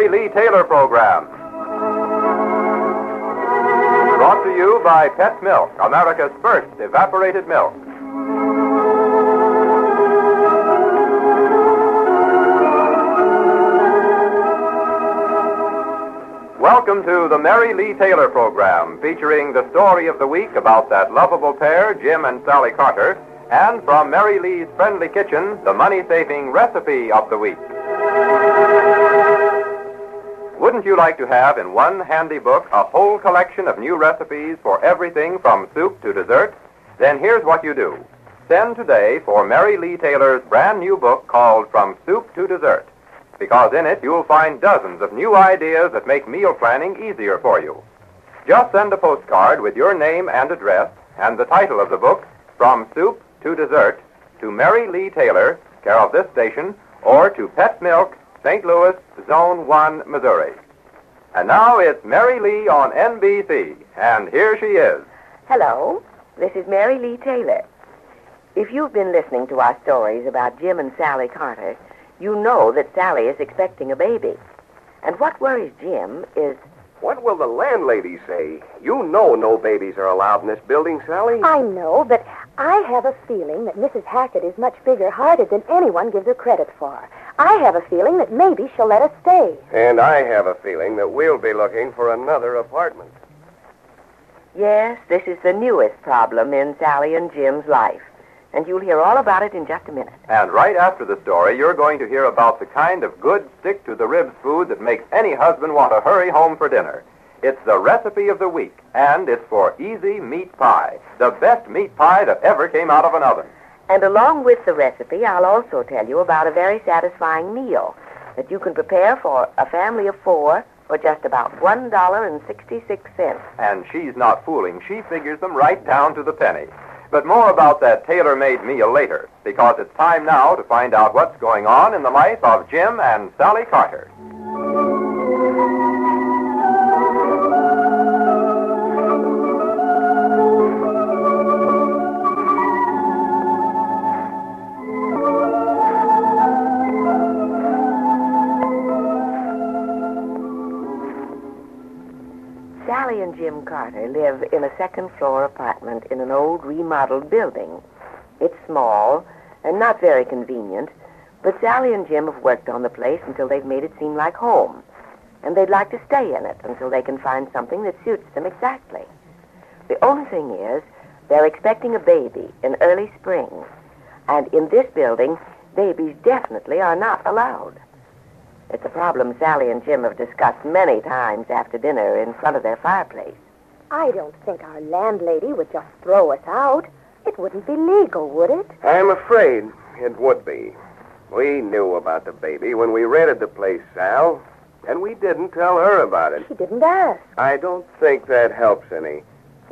Mary Lee Taylor program. Brought to you by Pet Milk, America's first evaporated milk. Welcome to the Mary Lee Taylor program, featuring the story of the week about that lovable pair, Jim and Sally Carter, and from Mary Lee's Friendly Kitchen, the money saving recipe of the week. Wouldn't you like to have in one handy book a whole collection of new recipes for everything from soup to dessert? Then here's what you do. Send today for Mary Lee Taylor's brand new book called From Soup to Dessert because in it you'll find dozens of new ideas that make meal planning easier for you. Just send a postcard with your name and address and the title of the book, From Soup to Dessert, to Mary Lee Taylor, care of this station, or to Pet Milk, St. Louis, Zone 1, Missouri. And now it's Mary Lee on NBC, and here she is. Hello, this is Mary Lee Taylor. If you've been listening to our stories about Jim and Sally Carter, you know that Sally is expecting a baby. And what worries Jim is. What will the landlady say? You know no babies are allowed in this building, Sally. I know, but I have a feeling that Mrs. Hackett is much bigger hearted than anyone gives her credit for. I have a feeling that maybe she'll let us stay. And I have a feeling that we'll be looking for another apartment. Yes, this is the newest problem in Sally and Jim's life and you'll hear all about it in just a minute. And right after the story, you're going to hear about the kind of good stick to the ribs food that makes any husband want to hurry home for dinner. It's the recipe of the week, and it's for easy meat pie, the best meat pie that ever came out of an oven. And along with the recipe, I'll also tell you about a very satisfying meal that you can prepare for a family of four for just about $1.66. And she's not fooling. She figures them right down to the penny. But more about that tailor made meal later, because it's time now to find out what's going on in the life of Jim and Sally Carter. Sally and Jim Carter live in a second floor apartment in an old remodeled building. It's small and not very convenient, but Sally and Jim have worked on the place until they've made it seem like home. And they'd like to stay in it until they can find something that suits them exactly. The only thing is, they're expecting a baby in early spring. And in this building, babies definitely are not allowed. It's a problem Sally and Jim have discussed many times after dinner in front of their fireplace. I don't think our landlady would just throw us out. It wouldn't be legal, would it? I'm afraid it would be. We knew about the baby when we rented the place, Sal, and we didn't tell her about it. She didn't ask. I don't think that helps any.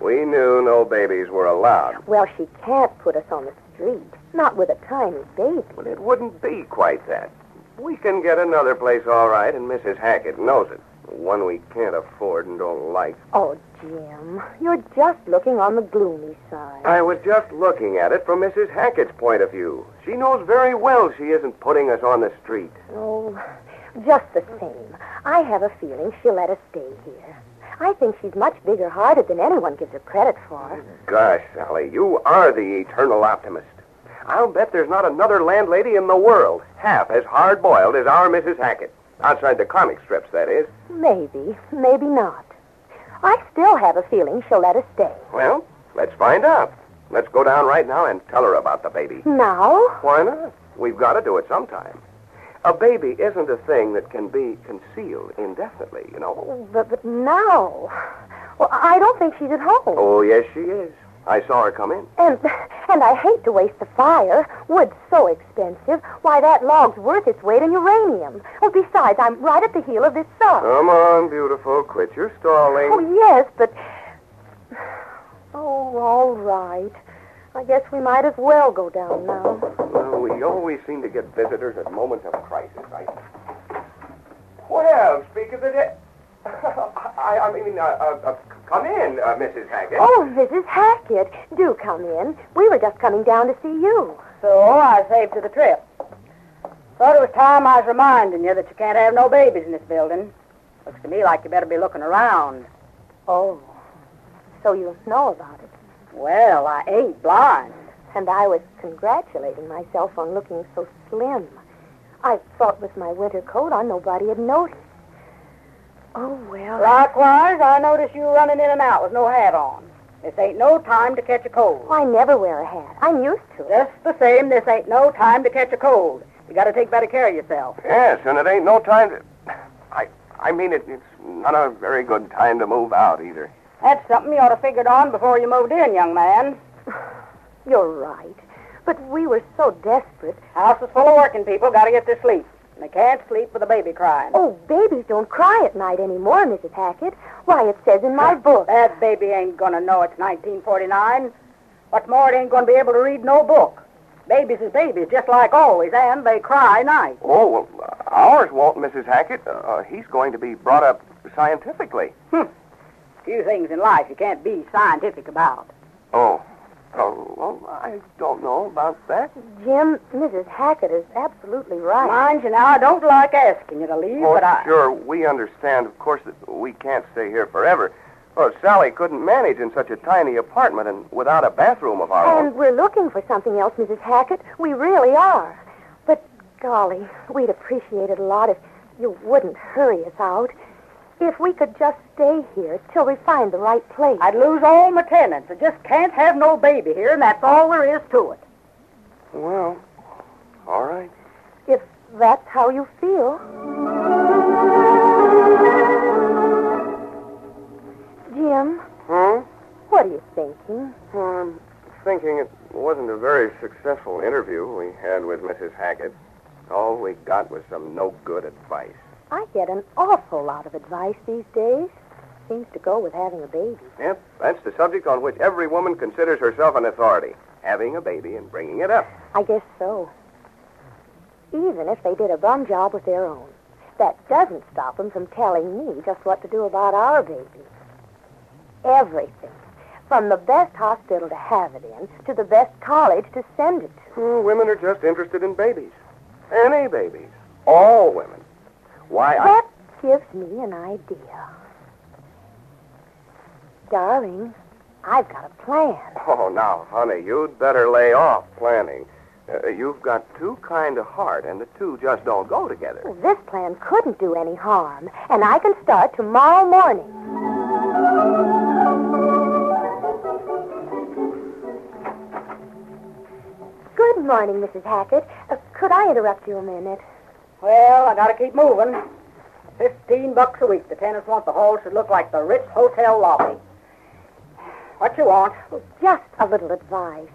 We knew no babies were allowed. Well, she can't put us on the street. Not with a tiny baby. Well, it wouldn't be quite that. We can get another place all right, and Mrs. Hackett knows it. One we can't afford and don't like. Oh, Jim, you're just looking on the gloomy side. I was just looking at it from Mrs. Hackett's point of view. She knows very well she isn't putting us on the street. Oh, just the same. I have a feeling she'll let us stay here. I think she's much bigger hearted than anyone gives her credit for. Gosh, Sally, you are the eternal optimist. I'll bet there's not another landlady in the world half as hard boiled as our Mrs. Hackett. Outside the comic strips, that is. Maybe, maybe not. I still have a feeling she'll let us stay. Well, let's find out. Let's go down right now and tell her about the baby. Now? Why not? We've got to do it sometime. A baby isn't a thing that can be concealed indefinitely, you know. But, but now. Well, I don't think she's at home. Oh, yes, she is. I saw her come in. And and I hate to waste the fire. Wood's so expensive. Why, that log's worth its weight in uranium. Oh, besides, I'm right at the heel of this sun. Come on, beautiful. Quit your stalling. Oh, yes, but... Oh, all right. I guess we might as well go down now. Well, we always seem to get visitors at moments of crisis. I... Well, speak of the dead... I, I mean, uh, uh, uh, come in, uh, Mrs. Hackett. Oh, Mrs. Hackett, do come in. We were just coming down to see you. So I saved to the trip. Thought it was time I was reminding you that you can't have no babies in this building. Looks to me like you better be looking around. Oh, so you know about it. Well, I ain't blind. And I was congratulating myself on looking so slim. I thought with my winter coat on, nobody had noticed. Oh, well. Likewise, I notice you running in and out with no hat on. This ain't no time to catch a cold. I never wear a hat. I'm used to it. Just the same, this ain't no time to catch a cold. You gotta take better care of yourself. Yes, and it ain't no time to. I, I mean, it, it's not a very good time to move out either. That's something you ought to figured on before you moved in, young man. You're right. But we were so desperate. House is full of working people, gotta get to sleep. And they can't sleep with a baby crying. Oh, babies don't cry at night anymore, Mrs. Hackett. Why, it says in my book. That baby ain't gonna know it's 1949. What's more, it ain't gonna be able to read no book. Babies is babies, just like always, and they cry night. Oh, well, uh, ours won't, Mrs. Hackett. Uh, he's going to be brought up scientifically. Hmm. Few things in life you can't be scientific about. Oh. Oh, well, I don't know about that. Jim, Mrs. Hackett is absolutely right. Mind you now, I don't like asking you to leave, Oh, but I... sure, we understand, of course, that we can't stay here forever. Well, Sally couldn't manage in such a tiny apartment and without a bathroom of our And own. we're looking for something else, Mrs. Hackett. We really are. But, golly, we'd appreciate it a lot if you wouldn't hurry us out. If we could just stay here till we find the right place. I'd lose all my tenants. I just can't have no baby here, and that's all there is to it. Well, all right. If that's how you feel. Jim, Hmm? what are you thinking? Well, I'm thinking it wasn't a very successful interview we had with Mrs. Hackett. All we got was some no good advice. I get an awful lot of advice these days. Seems to go with having a baby. Yep, that's the subject on which every woman considers herself an authority having a baby and bringing it up. I guess so. Even if they did a bum job with their own. That doesn't stop them from telling me just what to do about our baby. Everything. From the best hospital to have it in to the best college to send it to. Hmm, women are just interested in babies. Any babies. All women. Why, I. That gives me an idea. Darling, I've got a plan. Oh, now, honey, you'd better lay off planning. Uh, you've got too kind a heart, and the two just don't go together. This plan couldn't do any harm, and I can start tomorrow morning. Good morning, Mrs. Hackett. Uh, could I interrupt you a minute? Well, I gotta keep moving. Fifteen bucks a week. The tenants want the hall should look like the Ritz Hotel lobby. What you want? Just a little advice.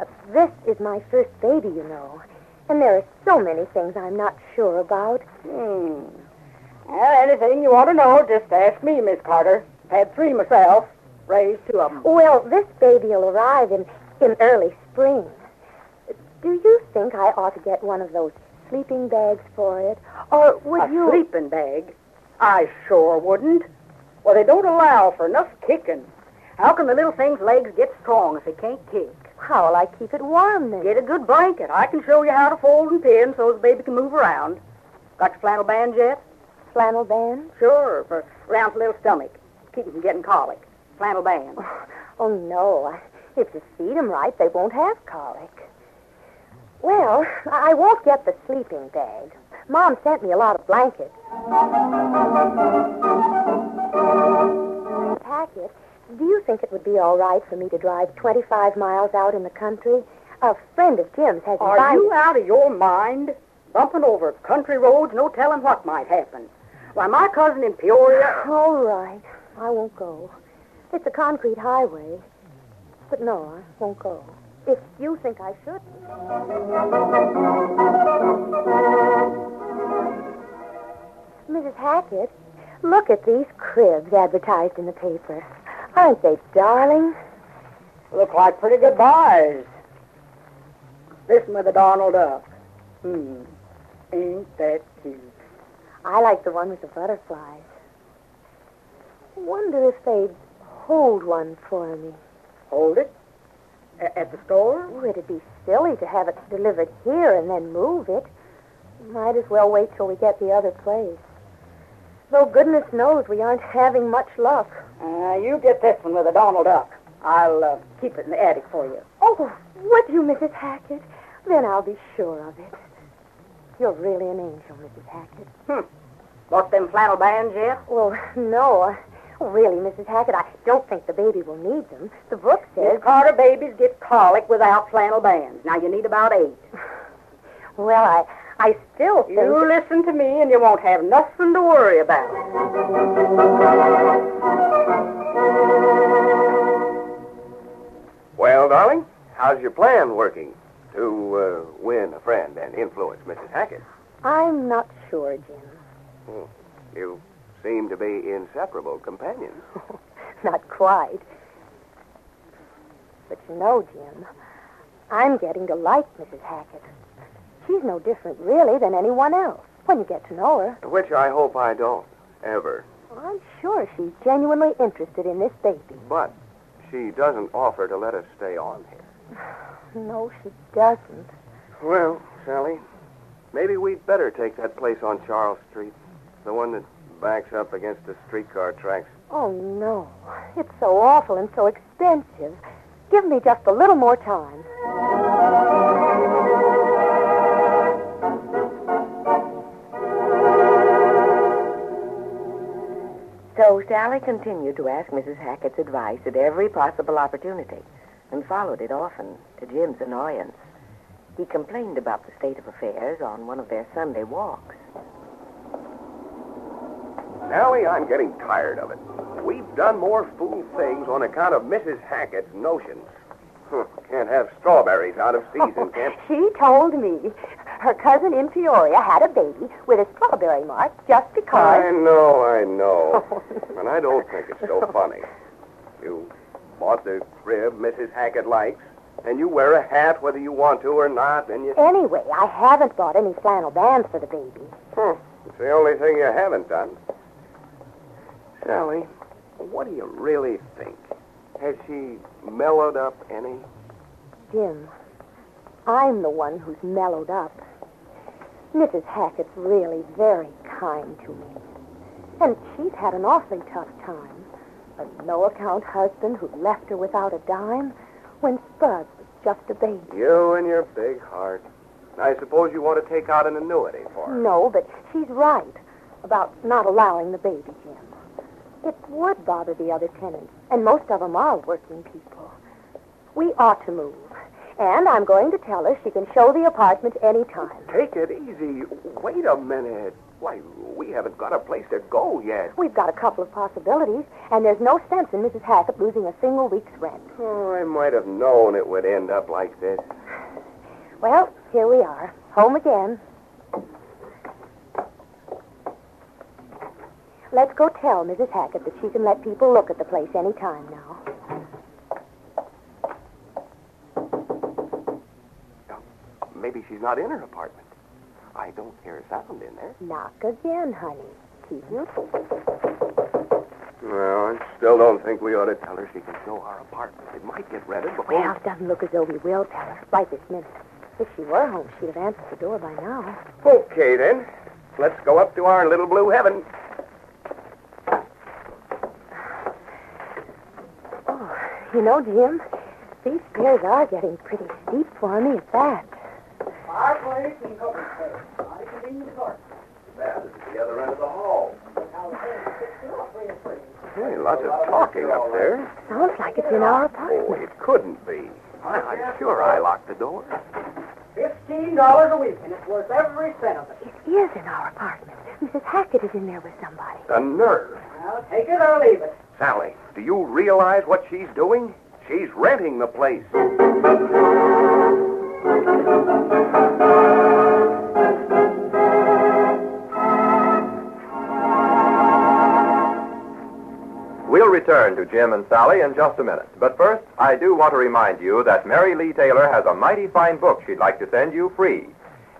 Uh, this is my first baby, you know, and there are so many things I'm not sure about. Hmm. Well, anything you want to know, just ask me, Miss Carter. I've Had three myself. Raised two of 'em. Well, this baby will arrive in, in early spring. Do you think I ought to get one of those sleeping bags for it? Or would a you... sleeping bag? I sure wouldn't. Well, they don't allow for enough kicking. How can the little thing's legs get strong if they can't kick? How will I keep it warm then? Get a good blanket. I can show you how to fold and pin so the baby can move around. Got your flannel band yet? Flannel band? Sure, for around the little stomach. Keep him from getting colic. Flannel band. Oh, oh, no. If you feed them right, they won't have colic. Well, I won't get the sleeping bag. Mom sent me a lot of blankets. Hackett, do you think it would be all right for me to drive 25 miles out in the country? A friend of Jim's has Are invited... you out of your mind? Bumping over country roads, no telling what might happen. Why, my cousin in Peoria. All right. I won't go. It's a concrete highway. But no, I won't go. If you think I should. Mrs. Hackett, look at these cribs advertised in the paper. Aren't they darling? Look like pretty good buys. This one with the Donald Duck. Hmm. Ain't that cute? I like the one with the butterflies. Wonder if they'd hold one for me. Hold it. At the store? Oh, it'd be silly to have it delivered here and then move it. Might as well wait till we get the other place. Though goodness knows we aren't having much luck. Uh, you get this one with a Donald Duck. I'll uh, keep it in the attic for you. Oh, would you, Mrs. Hackett? Then I'll be sure of it. You're really an angel, Mrs. Hackett. Hmm. Bought them flannel bands yet? Well, no. Really, Mrs. Hackett, I don't think the baby will need them. The book says. Miss Carter babies get colic without flannel bands. Now you need about eight. Well, I, I still think. You listen to me and you won't have nothing to worry about. Well, darling, how's your plan working to uh, win a friend and influence Mrs. Hackett? I'm not sure, Jim. You seem to be inseparable companions. Not quite. But you know, Jim, I'm getting to like Mrs. Hackett. She's no different, really, than anyone else when you get to know her. Which I hope I don't ever. I'm sure she's genuinely interested in this baby. But she doesn't offer to let us stay on here. No, she doesn't. Well, Sally, maybe we'd better take that place on Charles Street. The one that backs up against the streetcar tracks. Oh, no. It's so awful and so expensive. Give me just a little more time. So Sally continued to ask Mrs. Hackett's advice at every possible opportunity and followed it often, to Jim's annoyance. He complained about the state of affairs on one of their Sunday walks. Sally, I'm getting tired of it. We've done more fool things on account of Mrs. Hackett's notions. Can't have strawberries out of season, oh, can't She told me her cousin in Peoria had a baby with a strawberry mark just because. I know, I know. Oh. and I don't think it's so funny. You bought the crib Mrs. Hackett likes, and you wear a hat whether you want to or not, and you... Anyway, I haven't bought any flannel bands for the baby. Huh, it's the only thing you haven't done. Sally, what do you really think? Has she mellowed up any? Jim, I'm the one who's mellowed up. Mrs. Hackett's really very kind to me. And she's had an awfully tough time. A no account husband who left her without a dime when Spud was just a baby. You and your big heart. I suppose you want to take out an annuity for her. No, but she's right about not allowing the baby, Jim. It would bother the other tenants, and most of them are working people. We ought to move. And I'm going to tell her she can show the apartment any time. Take it easy. Wait a minute. Why, we haven't got a place to go yet. We've got a couple of possibilities, and there's no sense in Mrs. Hackett losing a single week's rent. Oh, I might have known it would end up like this. Well, here we are, home again. Let's go tell Mrs. Hackett that she can let people look at the place any time now. Maybe she's not in her apartment. I don't hear a sound in there. Knock again, honey. Keep your Well, I still don't think we ought to tell her she can show our apartment. It might get rented before. Well, it doesn't look as though we will tell her right this minute. If she were home, she'd have answered the door by now. Okay, then. Let's go up to our little blue heaven. Oh, you know, Jim, these stairs are getting pretty steep for me at that. Fireplace and cooking space. Mighty convenient apartment. That is the other end of the hall. Now the thing fixed it up real pretty. Hey, lots of talking up there. Sounds like it's in our apartment. Oh, apartment. it couldn't be. I, I'm sure I locked the door. Fifteen dollars a week, and it's worth every cent of it. It is in our apartment. Mrs. Hackett is in there with somebody. The nerve. Well, take it or leave it. Sally, do you realize what she's doing? She's renting the place. We'll return to Jim and Sally in just a minute. But first, I do want to remind you that Mary Lee Taylor has a mighty fine book she'd like to send you free.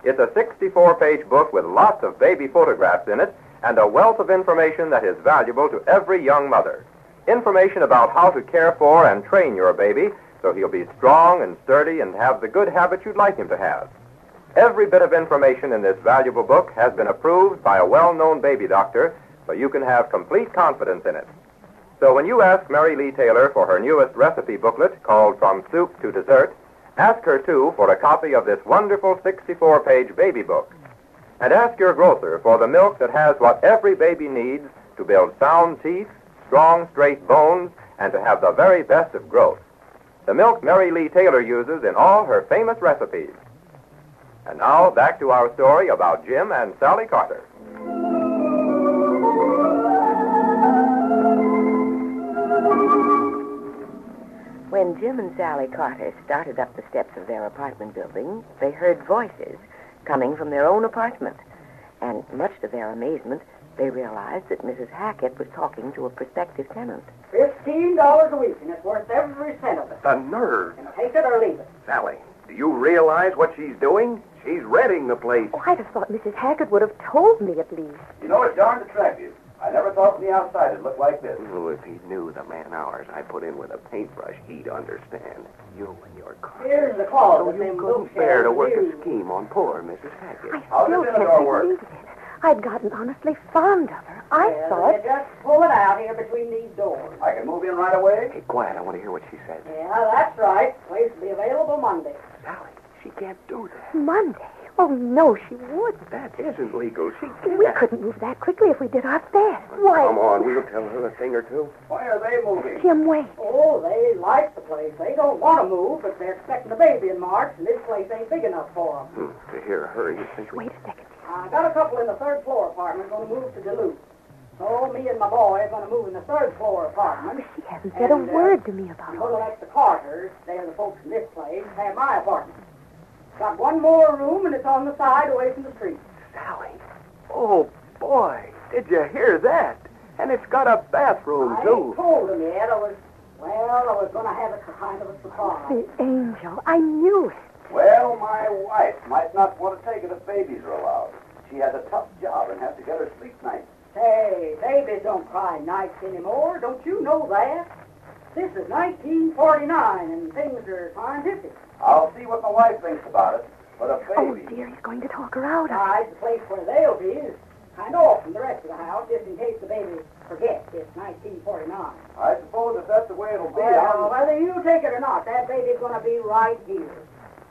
It's a 64 page book with lots of baby photographs in it and a wealth of information that is valuable to every young mother. Information about how to care for and train your baby so he'll be strong and sturdy and have the good habits you'd like him to have. Every bit of information in this valuable book has been approved by a well known baby doctor, so you can have complete confidence in it. So when you ask Mary Lee Taylor for her newest recipe booklet called From Soup to Dessert, ask her too for a copy of this wonderful 64 page baby book. And ask your grocer for the milk that has what every baby needs to build sound teeth, strong, straight bones, and to have the very best of growth. The milk Mary Lee Taylor uses in all her famous recipes. And now back to our story about Jim and Sally Carter. When Jim and Sally Carter started up the steps of their apartment building, they heard voices coming from their own apartment. And much to their amazement, they realized that Mrs. Hackett was talking to a prospective tenant. Fifteen dollars a week, and it's worth every cent of it. The nerve. And take it or leave it. Sally, do you realize what she's doing? She's renting the place. Oh, I'd have thought Mrs. Hackett would have told me at least. You know, it's darned attractive. I never thought from the outside it looked like this. Oh, if he knew the man hours I put in with a paintbrush, he'd understand. You and your car. Here's the So oh, closet. you couldn't bear to bookshelves work a scheme on poor Mrs. Hackett. I How still does can't Isidore work? believe it. I'd gotten honestly fond of her. I Well, thought. you just pull it out here between these doors. I can move in right away. Hey, quiet. I want to hear what she says. Yeah, that's right. Place will be available Monday. Sally, she can't do that. Monday. Oh, no, she wouldn't. That isn't legal. She We can't. couldn't move that quickly if we did our best. Why? Come on, we'll tell her a thing or two. Why are they moving? Jim, wait. Oh, they like the place. They don't want to move, but they're expecting a baby in March, and this place ain't big enough for them. Hmm, to hear her, you think. Wait a second. I got a couple in the third floor apartment going to move to Duluth. So me and my boy are going to move in the third floor apartment. She hasn't said a uh, word to me about it. going to let the Carters, they're the folks in this place, have my apartment. Got one more room, and it's on the side away from the street. Sally. Oh, boy. Did you hear that? And it's got a bathroom, I too. ain't told him yet. I was, well, I was going to have it for kind of a surprise. The angel. I knew it. Well, my wife might not want to take it if babies are allowed. She has a tough job and has to get her sleep nights. Hey, babies don't cry nights anymore. Don't you know that? This is 1949, and things are scientific. I'll see what my wife thinks about it. But a Oh, dear, he's going to talk her out of it. Besides, the place where they'll be is kind of off from the rest of the house, just in case the baby forgets it's 1949. I suppose if that's the way it'll be, Well, I'll... whether you take it or not, that baby's going to be right here.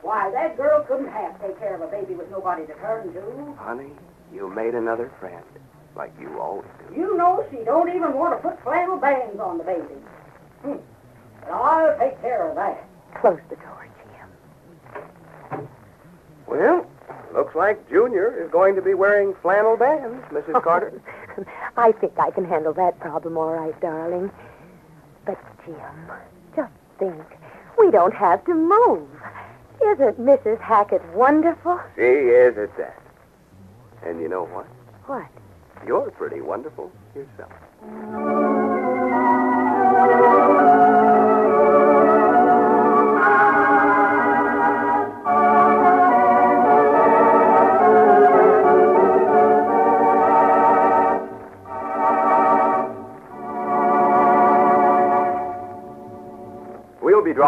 Why, that girl couldn't half take care of a baby with nobody to turn to. Honey, you made another friend, like you always do. You know she don't even want to put flannel bands on the baby. Hmm. But I'll take care of that. Close the door, Jim. Well, looks like Junior is going to be wearing flannel bands, Mrs. Carter. I think I can handle that problem all right, darling. But, Jim, just think. We don't have to move. Isn't Mrs. Hackett wonderful? she is at that. And you know what? What? You're pretty wonderful yourself.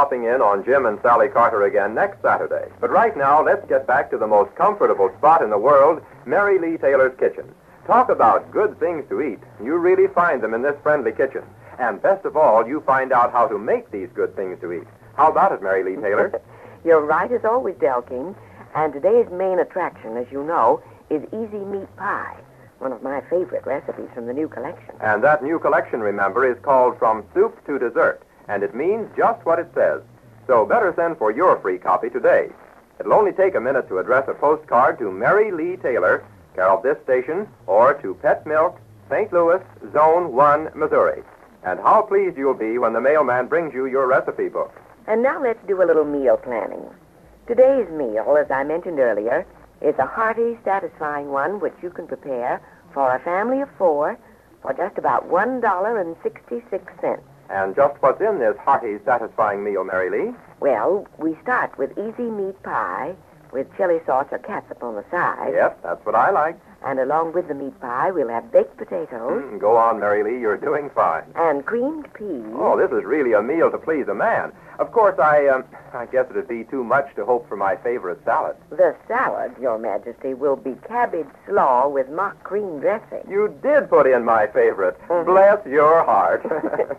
Dropping in on Jim and Sally Carter again next Saturday. But right now, let's get back to the most comfortable spot in the world, Mary Lee Taylor's kitchen. Talk about good things to eat. You really find them in this friendly kitchen. And best of all, you find out how to make these good things to eat. How about it, Mary Lee Taylor? You're right as always, Del King. And today's main attraction, as you know, is Easy Meat Pie, one of my favorite recipes from the new collection. and that new collection, remember, is called From Soup to Dessert. And it means just what it says. So better send for your free copy today. It'll only take a minute to address a postcard to Mary Lee Taylor, care of this station, or to Pet Milk, St. Louis, Zone 1, Missouri. And how pleased you'll be when the mailman brings you your recipe book. And now let's do a little meal planning. Today's meal, as I mentioned earlier, is a hearty, satisfying one which you can prepare for a family of four for just about $1.66. And just what's in this hearty, satisfying meal, Mary Lee? Well, we start with easy meat pie with chili sauce or catsup on the side. Yes, that's what I like. And along with the meat pie, we'll have baked potatoes Mm, go on, Mary Lee. You're doing fine. and creamed peas. Oh, this is really a meal to please a man. Of course, I, um, I guess it'd be too much to hope for my favorite salad. The salad, Your Majesty, will be cabbage slaw with mock cream dressing. You did put in my favorite. Mhm. Bless your heart.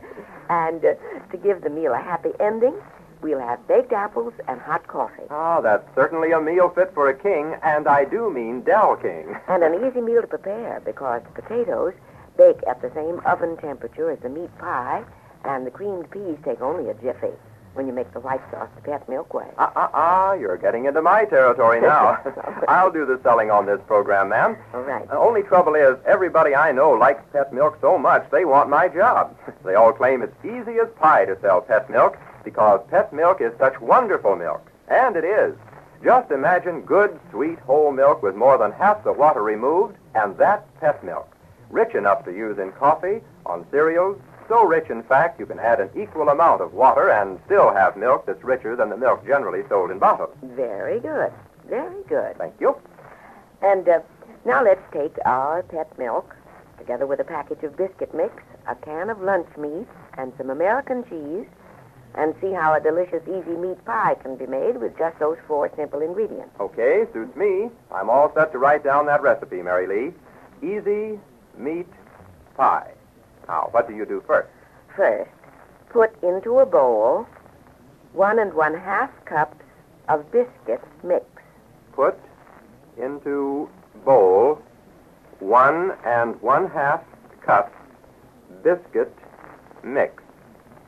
and uh, to give the meal a happy ending, we'll have baked apples and hot coffee. oh, that's certainly a meal fit for a king, and I do mean Del King. And an easy meal to prepare because the potatoes bake at the same oven temperature as the meat pie, and the creamed peas take only a jiffy when you make the white sauce the pet milk way. Ah, ah, ah, you're getting into my territory now. I'll do the selling on this program, ma'am. All right. The only trouble is, everybody I know likes pet milk so much they want my job. They all claim it's easy as pie to sell pet milk because pet milk is such wonderful milk. And it is. Just imagine good, sweet, whole milk with more than half the water removed, and that's pet milk. Rich enough to use in coffee, on cereals, so rich, in fact, you can add an equal amount of water and still have milk that's richer than the milk generally sold in bottles. Very good. Very good. Thank you. And uh, now let's take our pet milk, together with a package of biscuit mix, a can of lunch meat, and some American cheese, and see how a delicious easy meat pie can be made with just those four simple ingredients. Okay, suits me. I'm all set to write down that recipe, Mary Lee. Easy meat pie. Now, what do you do first? First, put into a bowl one and one half cups of biscuit mix. Put into bowl one and one half cups biscuit mix.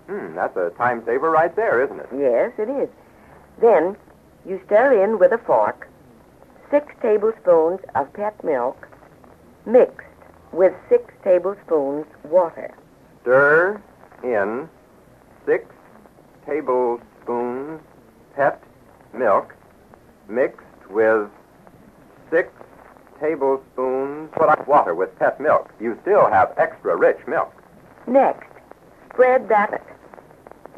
Hmm, that's a time saver right there, isn't it? Yes, it is. Then you stir in with a fork six tablespoons of pet milk mixed with six tablespoons water. Stir in six tablespoons pet milk mixed with six tablespoons water with pet milk. You still have extra rich milk. Next, spread that.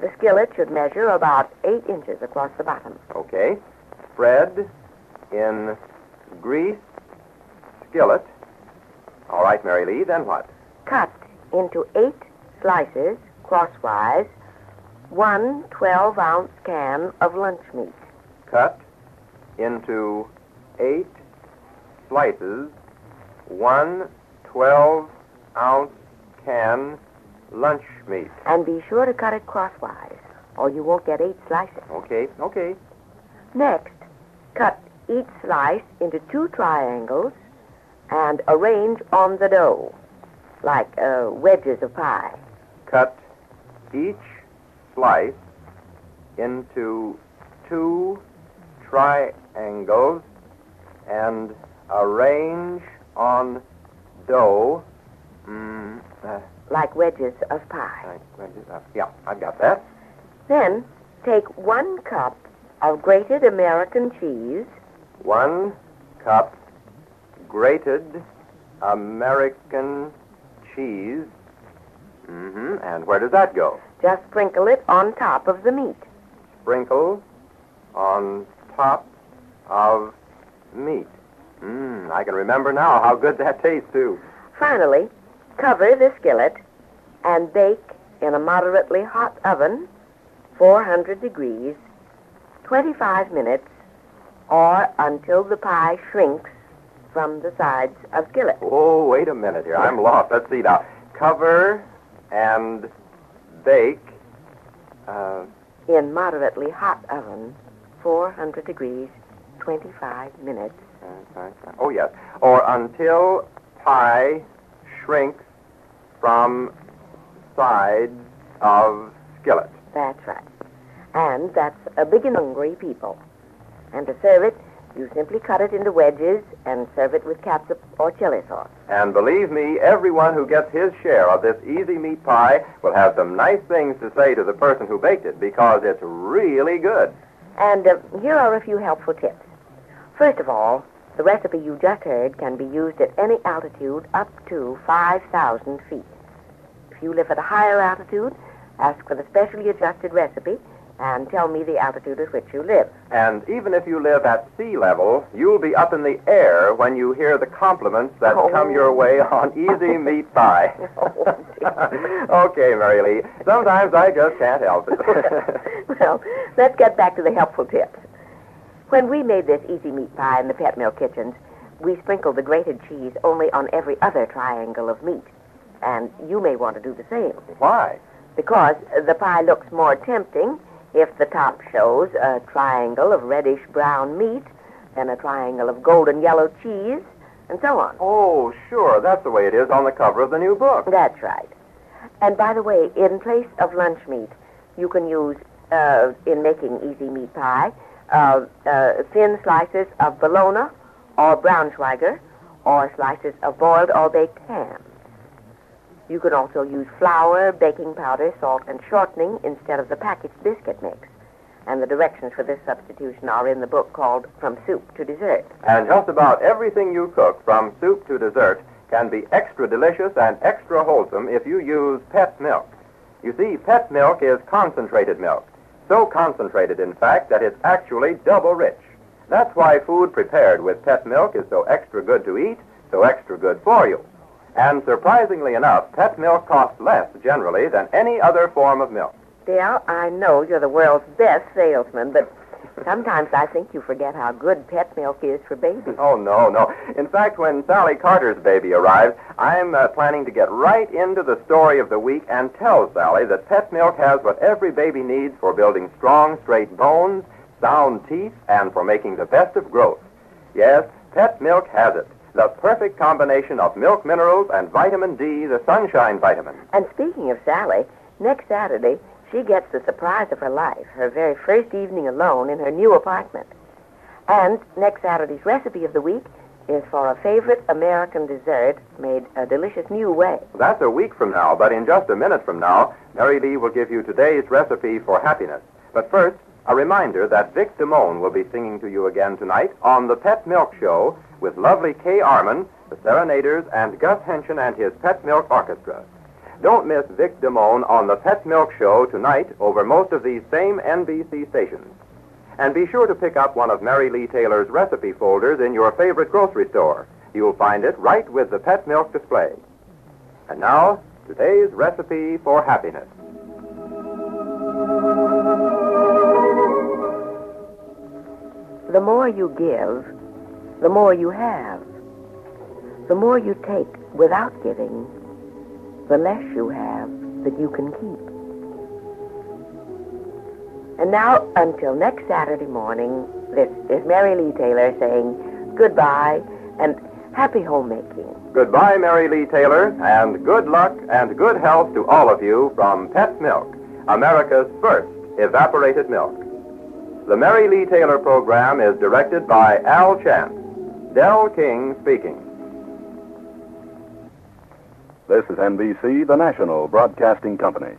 The skillet should measure about eight inches across the bottom. Okay. Spread in grease skillet. All right, Mary Lee, then what? Cut into eight slices crosswise one 12 ounce can of lunch meat. Cut into eight slices one 12 ounce can lunch meat. And be sure to cut it crosswise, or you won't get eight slices. Okay, okay. Next, cut each slice into two triangles and arrange on the dough, like uh, wedges of pie. Cut each slice into two triangles and arrange on dough. Mm, uh, Like wedges of pie. where did- uh, yeah, I've got that. Then, take one cup of grated American cheese, One cup grated American cheese. Mm-hmm. And where does that go? just sprinkle it on top of the meat. Sprinkle on top of meat. Mmm, I can remember now how good that tastes, too. Finally, cover the skillet and bake in a moderately hot oven, 400 degrees, 25 minutes, or until the pie shrinks from the sides of skillet. Oh, wait a minute here. I'm lost. Let's see now. Cover and bake. Uh, In moderately hot oven, 400 degrees, 25 minutes. oh, yes. Or until pie shrinks from sides of skillet. That's right. And that's a big and hungry people. And to serve it, you simply cut it into wedges and serve it with catsup or chili sauce. And believe me, everyone who gets his share of this easy meat pie will have some nice things to say to the person who baked it because it's really good. And uh, here are a few helpful tips. First of all, the recipe you just heard can be used at any altitude up to 5,000 feet. If you live at a higher altitude, ask for the specially adjusted recipe and tell me the altitude at which you live. And even if you live at sea level, you'll be up in the air when you hear the compliments that Oh. come your way on easy meat pie. Oh, okay, Mary Lee. Sometimes I just can't help it. well, let's get back to the helpful tips. When we made this easy meat pie in the pet milk kitchens, we sprinkled the grated cheese only on every other triangle of meat. And you may want to do the same. Why? Because the pie looks more tempting if the top shows a triangle of reddish brown meat, then a triangle of golden yellow cheese, and so on. Oh, sure. That's the way it is on the cover of the new book. That's right. And by the way, in place of lunch meat, you can use, uh, in making easy meat pie, uh, uh, thin slices of bologna or Braunschweiger or slices of boiled or baked ham. You can also use flour, baking powder, salt, and shortening instead of the packaged biscuit mix. And the directions for this substitution are in the book called From Soup to Dessert. And just about everything you cook, from soup to dessert, can be extra delicious and extra wholesome if you use pet milk. You see, pet milk is concentrated milk. So concentrated, in fact, that it's actually double rich. That's why food prepared with pet milk is so extra good to eat, so extra good for you. And surprisingly enough, pet milk costs less generally than any other form of milk. Dale, I know you're the world's best salesman, but sometimes I think you forget how good pet milk is for babies. Oh, no, no. In fact, when Sally Carter's baby arrives, I'm uh, planning to get right into the story of the week and tell Sally that pet milk has what every baby needs for building strong, straight bones, sound teeth, and for making the best of growth. Yes, pet milk has it. The perfect combination of milk minerals and vitamin D, the sunshine vitamin. And speaking of Sally, next Saturday she gets the surprise of her life, her very first evening alone in her new apartment. And next Saturday's recipe of the week is for a favorite American dessert made a delicious new way. That's a week from now, but in just a minute from now, Mary Lee will give you today's recipe for happiness. But first, a reminder that Vic Damone will be singing to you again tonight on the Pet Milk Show with lovely Kay Armen, the Serenaders, and Gus Haenschen and his Pet Milk Orchestra. Don't miss Vic Damone on the Pet Milk Show tonight over most of these same NBC stations. And be sure to pick up one of Mary Lee Taylor's recipe folders in your favorite grocery store. You'll find it right with the pet milk display. And now, today's recipe for happiness. The more you give, the more you have. The more you take without giving, the less you have that you can keep. And now, until next Saturday morning, this is Mary Lee Taylor saying goodbye and happy homemaking. Goodbye, Mary Lee Taylor, and good luck and good health to all of you from Pet Milk, America's first evaporated milk. The Mary Lee Taylor program is directed by Al Chance. Del King speaking. This is NBC, the national broadcasting company.